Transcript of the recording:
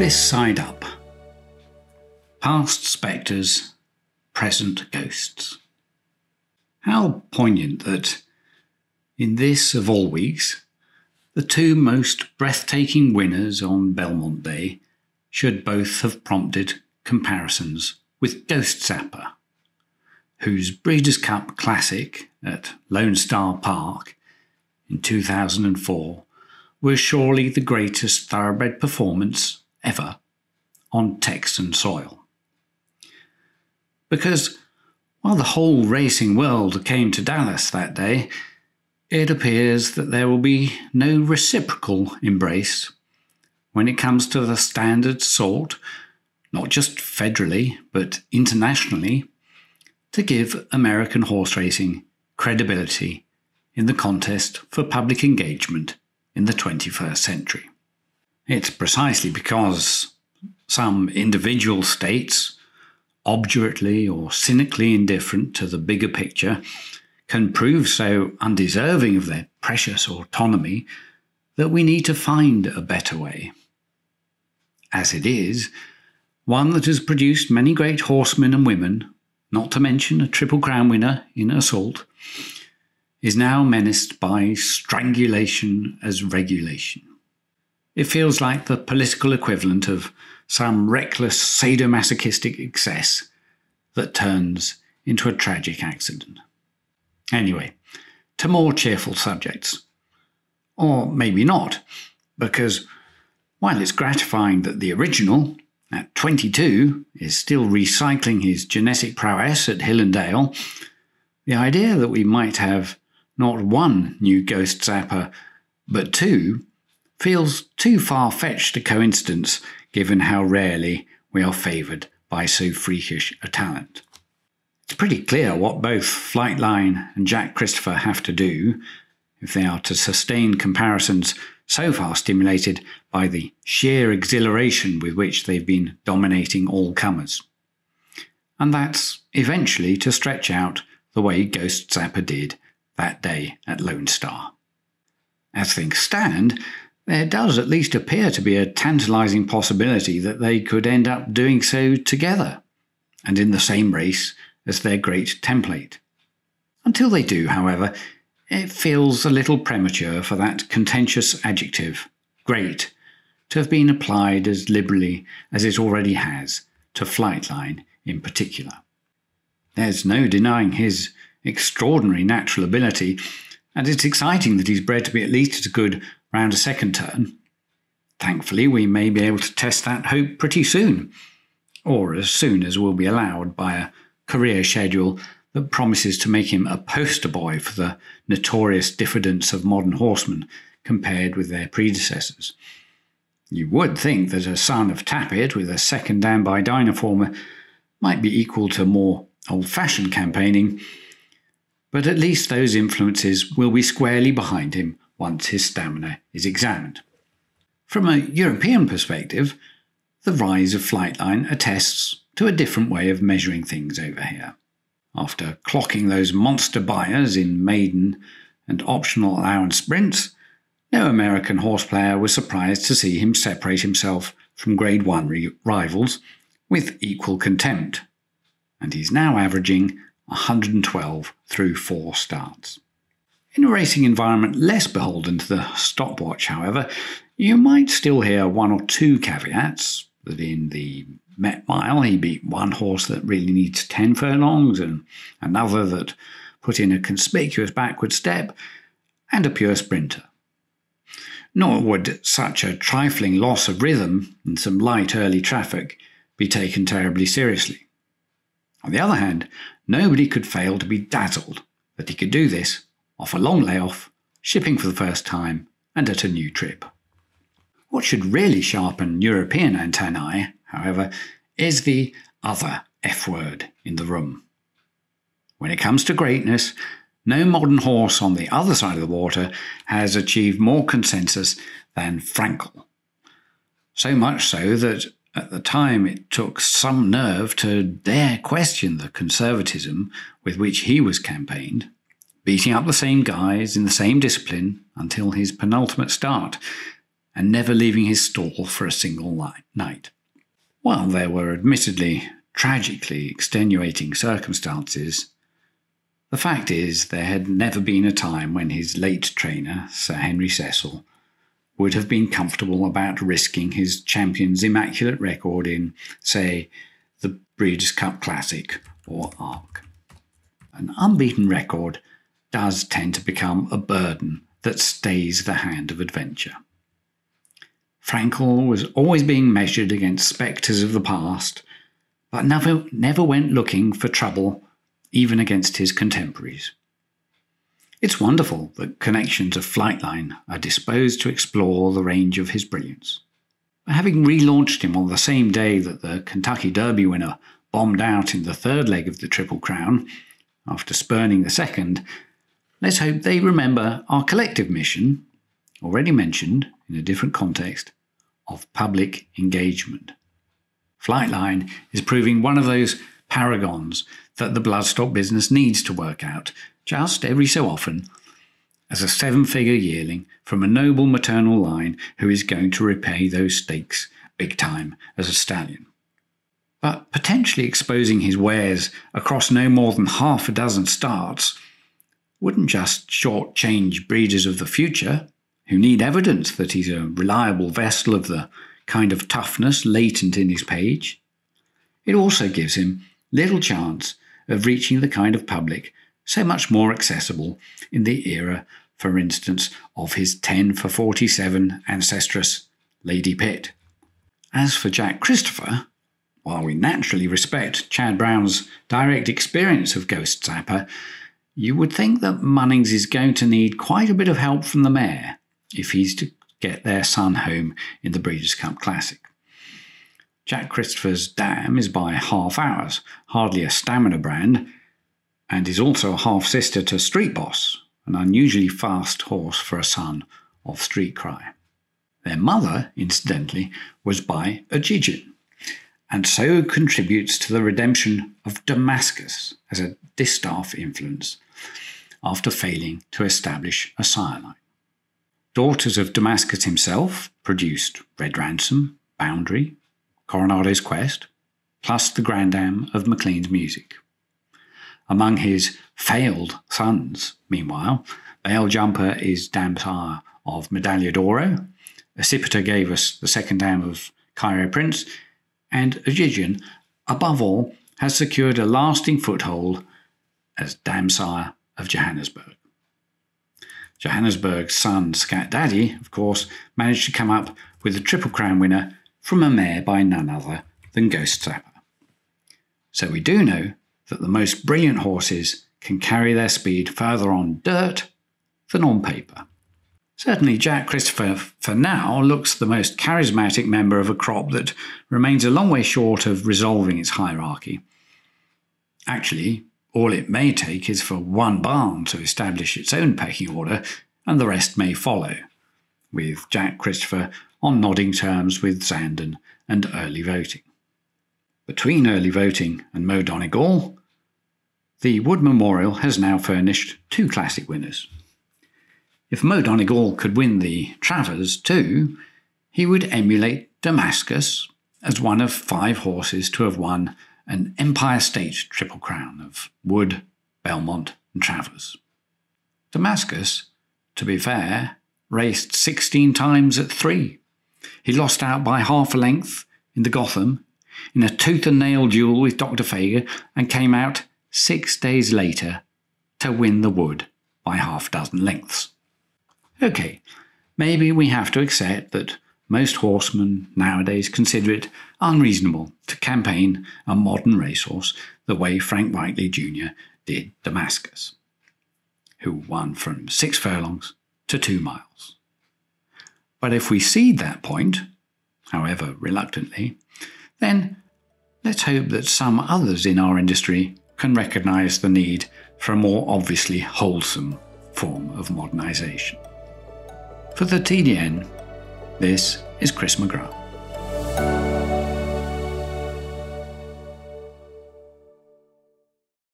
This side up. Past spectres, present ghosts. How poignant that, in this of all weeks, the two most breathtaking winners on Belmont Day should both have prompted comparisons with Ghostzapper, whose Breeders' Cup Classic at Lone Star Park in 2004 was surely the greatest thoroughbred performance ever on Texan soil. Because while the whole racing world came to Dallas that day, it appears that there will be no reciprocal embrace when it comes to the standard sought, not just federally, but internationally, to give American horse racing credibility in the contest for public engagement in the 21st century. It's precisely because some individual states, obdurately or cynically indifferent to the bigger picture, can prove so undeserving of their precious autonomy that we need to find a better way. As it is, one that has produced many great horsemen and women, not to mention a Triple Crown winner in Assault, is now menaced by strangulation as regulation. It feels like the political equivalent of some reckless sadomasochistic excess that turns into a tragic accident. Anyway, to more cheerful subjects. Or maybe not, because while it's gratifying that the original, at 22, is still recycling his genetic prowess at Hill 'n' Dale, the idea that we might have not one new Ghostzapper, but two, feels too far fetched a coincidence given how rarely we are favoured by so freakish a talent. It's pretty clear what both Flightline and Jack Christopher have to do if they are to sustain comparisons so far stimulated by the sheer exhilaration with which they've been dominating all comers. And that's eventually to stretch out the way Ghostzapper did that day at Lone Star. As things stand, there does at least appear to be a tantalizing possibility that they could end up doing so together and in the same race as their great template. Until they do, however, it feels a little premature for that contentious adjective, great, to have been applied as liberally as it already has to Flightline in particular. There's no denying his extraordinary natural ability, and it's exciting that he's bred to be at least as good round a second turn. Thankfully, we may be able to test that hope pretty soon, or as soon as will be allowed by a career schedule that promises to make him a poster boy for the notorious diffidence of modern horsemen compared with their predecessors. You would think that a son of Tapit with a second down by Dynaformer might be equal to more old fashioned campaigning, but at least those influences will be squarely behind him once his stamina is examined. From a European perspective, the rise of Flightline attests to a different way of measuring things over here. After clocking those monster Beyers in maiden and optional allowance sprints, no American horse player was surprised to see him separate himself from Grade 1 re- rivals with equal contempt, and he's now averaging 112 through four starts. In a racing environment less beholden to the stopwatch, however, you might still hear one or two caveats that in the Met Mile he beat one horse that really needs 10 furlongs and another that put in a conspicuous backward step, and a pure sprinter. Nor would such a trifling loss of rhythm and some light early traffic be taken terribly seriously. On the other hand, nobody could fail to be dazzled that he could do this off a long layoff, shipping for the first time, and at a new trip. What should really sharpen European antennae, however, is the other F word in the room. When it comes to greatness, no modern horse on the other side of the water has achieved more consensus than Frankel. So much so that at the time it took some nerve to dare question the conservatism with which he was campaigned beating up the same guys in the same discipline until his penultimate start, and never leaving his stall for a single night. While there were admittedly tragically extenuating circumstances, the fact is there had never been a time when his late trainer, Sir Henry Cecil, would have been comfortable about risking his champion's immaculate record in, say, the Breeders' Cup Classic or Arc. An unbeaten record does tend to become a burden that stays the hand of adventure. Frankel was always being measured against spectres of the past, but never, never went looking for trouble even against his contemporaries. It's wonderful that connections of Flightline are disposed to explore the range of his brilliance. Having relaunched him on the same day that the Kentucky Derby winner bombed out in the third leg of the Triple Crown, after spurning the second, let's hope they remember our collective mission, already mentioned in a different context, of public engagement. Flightline is proving one of those paragons that the bloodstock business needs to work out just every so often, as a seven figure yearling from a noble maternal line who is going to repay those stakes big time as a stallion. But potentially exposing his wares across no more than half a dozen starts wouldn't just shortchange breeders of the future who need evidence that he's a reliable vessel of the kind of toughness latent in his page. It also gives him little chance of reaching the kind of public so much more accessible in the era, for instance, of his 10 for 47 ancestress, Lady Pitt. As for Jack Christopher, while we naturally respect Chad Brown's direct experience of Ghostzapper, you would think that Munnings is going to need quite a bit of help from the mare if he's to get their son home in the Breeders' Cup Classic. Jack Christopher's dam is by Half Ours, hardly a stamina brand, and is also a half sister to Street Boss, an unusually fast horse for a son of Street Cry. Their mother, incidentally, was by Ogygian, and so contributes to the redemption of Damascus as a distaff influence after failing to establish a sire. Daughters of Damascus himself produced Red Ransom, Boundary, Coronado's Quest, plus the Grandam of Maclean's Music. Among his failed sons, meanwhile, Bailjumper is dam sire of Medaglia d'Oro, Accipiter gave us the second dam of Cairo Prince, and Ogygian, above all, has secured a lasting foothold as dam sire of Johannesburg. Johannesburg's son, Scat Daddy, of course, managed to come up with a Triple Crown winner from a mare by none other than Ghostzapper. So we do know that the most brilliant horses can carry their speed further on dirt than on paper. Certainly, Jack Christopher, for now, looks the most charismatic member of a crop that remains a long way short of resolving its hierarchy. Actually, all it may take is for one barn to establish its own pecking order, and the rest may follow, with Jack Christopher on nodding terms with Zandon and Early Voting. Between Early Voting and Mo Donegal, the Wood Memorial has now furnished two classic winners. If Mo Donegal could win the Travers too, he would emulate Damascus as one of five horses to have won an Empire State Triple Crown of Wood, Belmont, and Travers. Damascus, to be fair, raced 16 times at three. He lost out by half a length in the Gotham in a tooth and nail duel with Dr. Fager and came out six days later to win the Wood by half a dozen lengths. Okay, maybe we have to accept that most horsemen nowadays consider it unreasonable to campaign a modern racehorse the way Frank Whiteley Jr. did Damascus, who won from six furlongs to two miles. But if we cede that point, however reluctantly, then let's hope that some others in our industry can recognise the need for a more obviously wholesome form of modernisation. For the TDN, this is Chris McGrath.